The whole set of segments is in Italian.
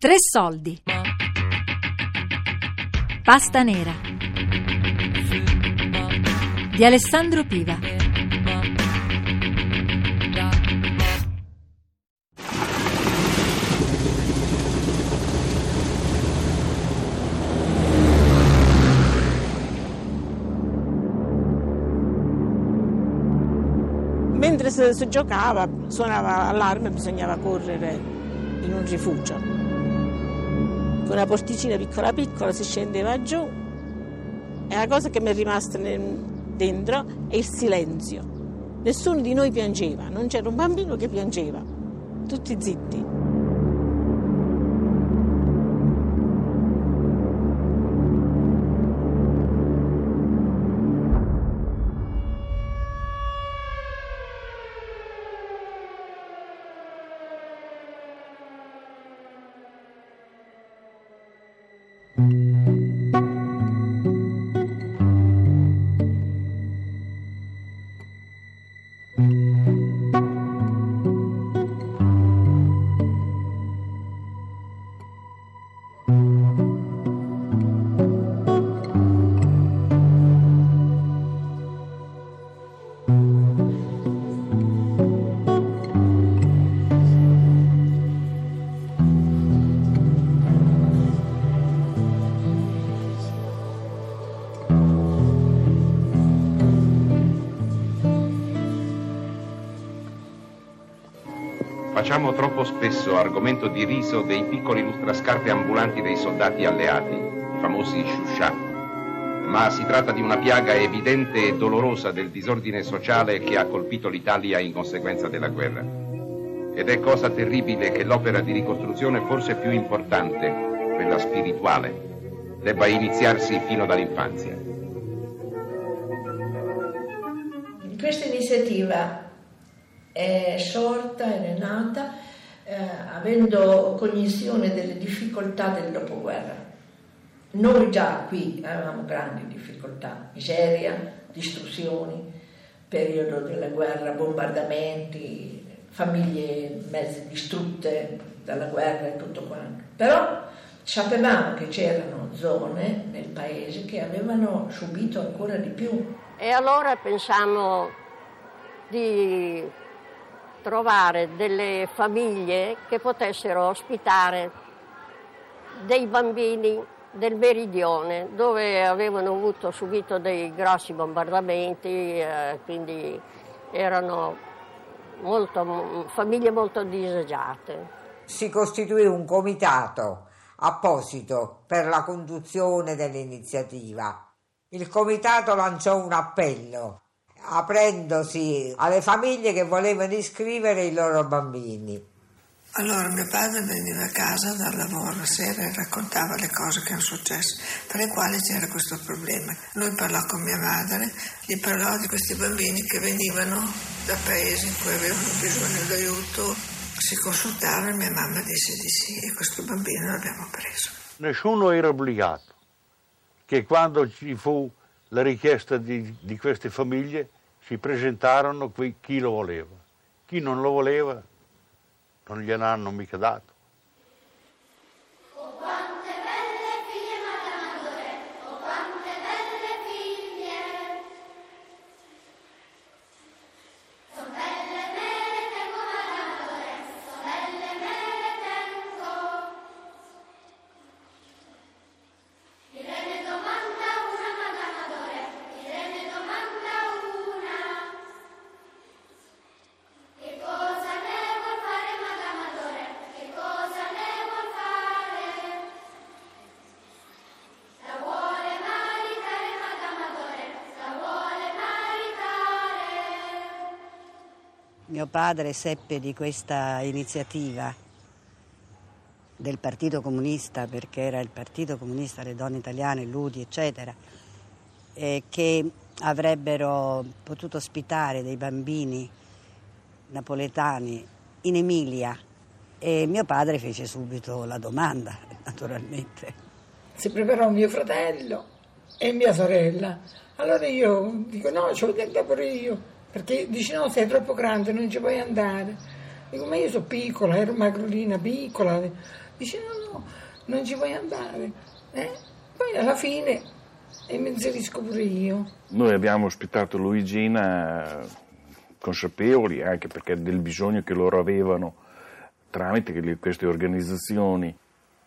Tre soldi. Pasta nera. Di Alessandro Piva. Mentre si, giocava, suonava allarme, bisognava correre in un rifugio. Con una porticina piccola piccola si scendeva giù e la cosa che mi è rimasta dentro è il silenzio. Nessuno di noi piangeva, non c'era un bambino che piangeva, tutti zitti. Facciamo troppo spesso argomento di riso dei piccoli lustrascarpe ambulanti dei soldati alleati, i famosi Shusha. Ma si tratta di una piaga evidente e dolorosa del disordine sociale che ha colpito l'Italia in conseguenza della guerra. Ed è cosa terribile che l'opera di ricostruzione, forse più importante, quella spirituale, debba iniziarsi fino dall'infanzia. Questa iniziativa è sorta è nata eh, avendo cognizione delle difficoltà del dopoguerra. Noi già qui avevamo grandi difficoltà, miseria, distruzioni, periodo della guerra, bombardamenti, famiglie mezze distrutte dalla guerra e tutto quanto. Però sapevamo che c'erano zone nel paese che avevano subito ancora di più. E allora pensiamo di trovare delle famiglie che potessero ospitare dei bambini del meridione dove avevano avuto subito dei grossi bombardamenti, eh, quindi erano molto, famiglie molto disagiate. Si costituì un comitato apposito per la conduzione dell'iniziativa. Il comitato lanciò un appello aprendosi alle famiglie che volevano iscrivere i loro bambini. Allora mio padre veniva a casa dal lavoro la sera e raccontava le cose che erano successe, per le quali c'era questo problema. Lui parlò con mia madre, gli parlò di questi bambini che venivano da paesi in cui avevano bisogno d'aiuto. Si consultarono e mia mamma disse di sì e questo bambino l'abbiamo preso. Nessuno era obbligato che quando ci fu la richiesta di, di queste famiglie si presentarono qui chi lo voleva. Chi non lo voleva non gliel'hanno mica dato. Mio padre seppe di questa iniziativa del Partito Comunista, perché era il Partito Comunista, le donne italiane, l'UDI, eccetera, eh, che avrebbero potuto ospitare dei bambini napoletani in Emilia e mio padre fece subito la domanda, naturalmente. Si preparò mio fratello e mia sorella. Allora io dico no, ce lo tengo pure io, perché dice no, sei troppo grande, non ci puoi andare. Dico ma io sono piccola, ero magrolina, piccola. Dice no, no, non ci vuoi andare. Eh? Poi alla fine e mi inserisco pure io. Noi abbiamo ospitato Luigina consapevoli anche perché del bisogno che loro avevano tramite queste organizzazioni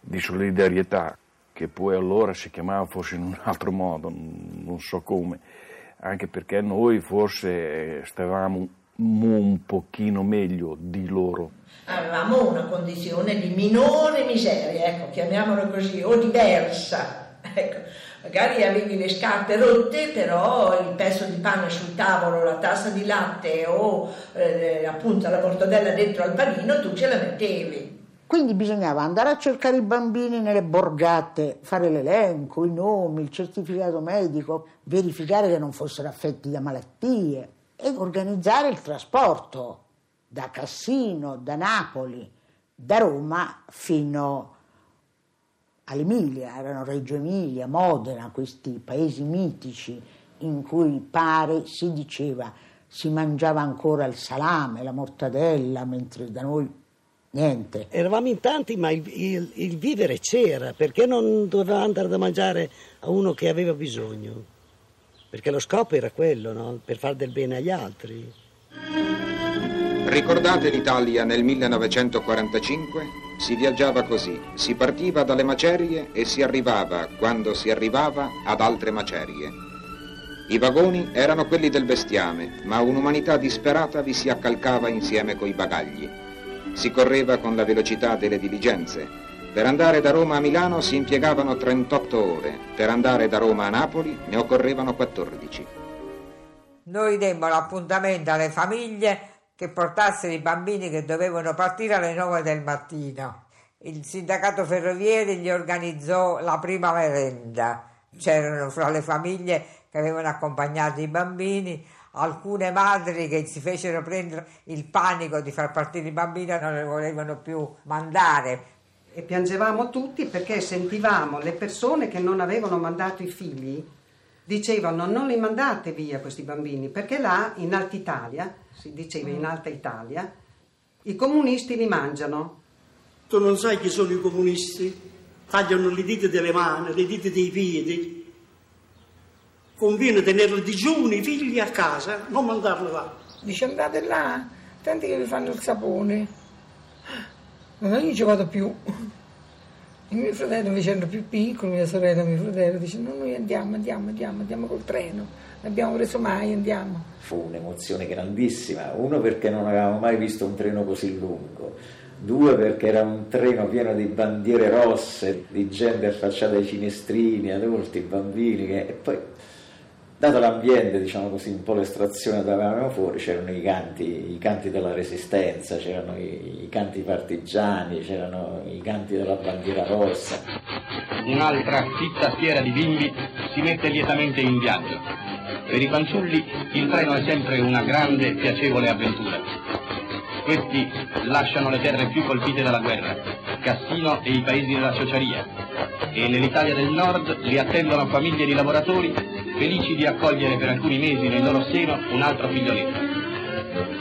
di solidarietà che poi allora si chiamava forse in un altro modo, non so come, anche perché noi forse stavamo un pochino meglio di loro. Avevamo una condizione di minore miseria, ecco, chiamiamola così, o diversa. Ecco, magari avevi le scarpe rotte, però il pezzo di pane sul tavolo, la tassa di latte o eh, appunto la mortadella dentro al panino, tu ce la mettevi. Quindi bisognava andare a cercare i bambini nelle borgate, fare l'elenco, i nomi, il certificato medico, verificare che non fossero affetti da malattie e organizzare il trasporto da Cassino, da Napoli, da Roma fino all'Emilia, erano Reggio Emilia, Modena, questi paesi mitici in cui pare si diceva si mangiava ancora il salame, la mortadella, mentre da noi niente. Eravamo in tanti, ma il, il, il vivere c'era, perché non doveva andare da mangiare a uno che aveva bisogno? Perché lo scopo era quello, no? per fare del bene agli altri. Ricordate l'Italia nel 1945? Si viaggiava così, si partiva dalle macerie e si arrivava, quando si arrivava, ad altre macerie. I vagoni erano quelli del bestiame, ma un'umanità disperata vi si accalcava insieme coi bagagli. Si correva con la velocità delle diligenze. Per andare da Roma a Milano si impiegavano 38 ore, per andare da Roma a Napoli ne occorrevano 14. Noi demmo l'appuntamento alle famiglie che portassero i bambini che dovevano partire alle 9 del mattino. Il sindacato ferroviere gli organizzò la prima merenda. C'erano fra le famiglie che avevano accompagnato i bambini alcune madri che si fecero prendere il panico di far partire i bambini non le volevano più mandare. E piangevamo tutti perché sentivamo le persone che non avevano mandato i figli dicevano non li mandate via questi bambini perché là in Alta Italia si diceva in Alta Italia, i comunisti li mangiano. Tu non sai chi sono i comunisti? Tagliano le dita delle mani, le dita dei piedi. Conviene tenere digiuni i figli a casa, non mandarli là. Dice andate là, tanti che vi fanno il sapone. Non io ci vado più. Il mio fratello invece era più piccolo, mia sorella, mio fratello, dice no, noi andiamo, andiamo, andiamo, andiamo col treno, non abbiamo preso mai, andiamo. Fu un'emozione grandissima, uno perché non avevamo mai visto un treno così lungo, due perché era un treno pieno di bandiere rosse, di gente affacciata ai finestrini, adulti, bambini, che... e poi dato l'ambiente, diciamo così, un po' l'estrazione da avevamo fuori, c'erano i canti, i canti della resistenza, c'erano i, i, canti partigiani, c'erano i canti della bandiera rossa. Un'altra fitta fiera di bimbi si mette lietamente in viaggio. Per i fanciulli il treno è sempre una grande, piacevole avventura. Questi lasciano le terre più colpite dalla guerra, Cassino e i paesi della sociaria, e nell'Italia del Nord li attendono famiglie di lavoratori felici di accogliere per alcuni mesi nel loro seno un altro figlioletto.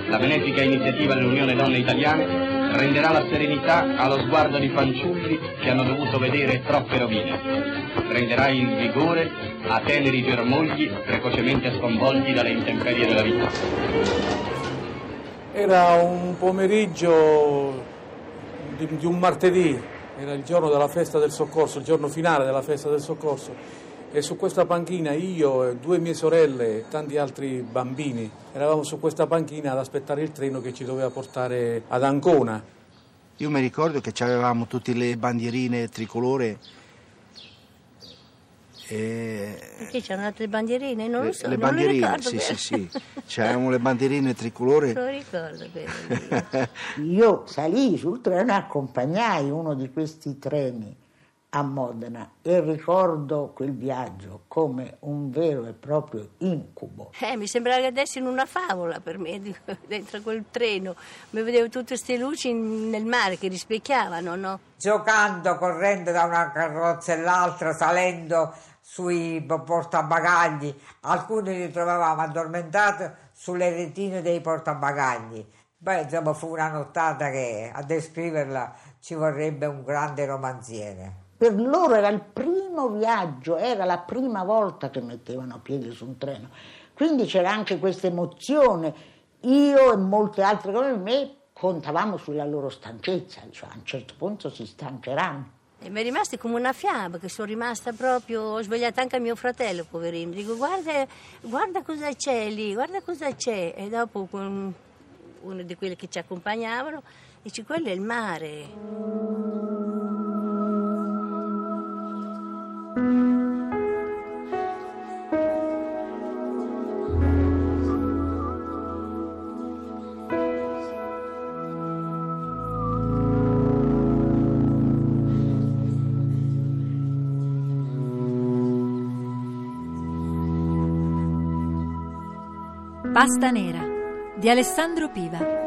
La benefica iniziativa dell'Unione Donne Italiane renderà la serenità allo sguardo di fanciulli che hanno dovuto vedere troppe rovine. Renderà il vigore a teneri germogli precocemente sconvolti dalle intemperie della vita. Era un pomeriggio di, di un martedì, era il giorno della festa del soccorso, il giorno finale della festa del soccorso e su questa panchina io, due mie sorelle e tanti altri bambini eravamo su questa panchina ad aspettare il treno che ci doveva portare ad Ancona. Io mi ricordo che avevamo tutte le bandierine tricolore. E... Perché c'erano altre bandierine? Non le, lo so, le non bandierine, ricordo sì, sì, sì, c'erano le bandierine tricolore. Non ricordo quello. Io salì sul treno e accompagnai uno di questi treni a Modena e ricordo quel viaggio come un vero e proprio incubo. Eh, mi sembrava che adesso in una favola per me, dentro quel treno. Mi vedevo tutte queste luci nel mare che rispecchiavano, no? Giocando, correndo da una carrozza e l'altra, salendo sui portabagagli. Alcuni li trovavamo addormentati sulle retine dei portabagagli Beh, insomma, fu una nottata che a descriverla ci vorrebbe un grande romanziere. Per loro era il primo viaggio, era la prima volta che mettevano piedi su un treno. Quindi c'era anche questa emozione. Io e molte altre come me contavamo sulla loro stanchezza, cioè a un certo punto si stancheranno. E mi è rimasta come una fiamma, che sono rimasta proprio, ho svegliato anche a mio fratello, poverino. Dico, guarda, guarda cosa c'è lì, guarda cosa c'è. E dopo con uno di quelli che ci accompagnavano dice, quello è il mare. Pasta nera di Alessandro Piva.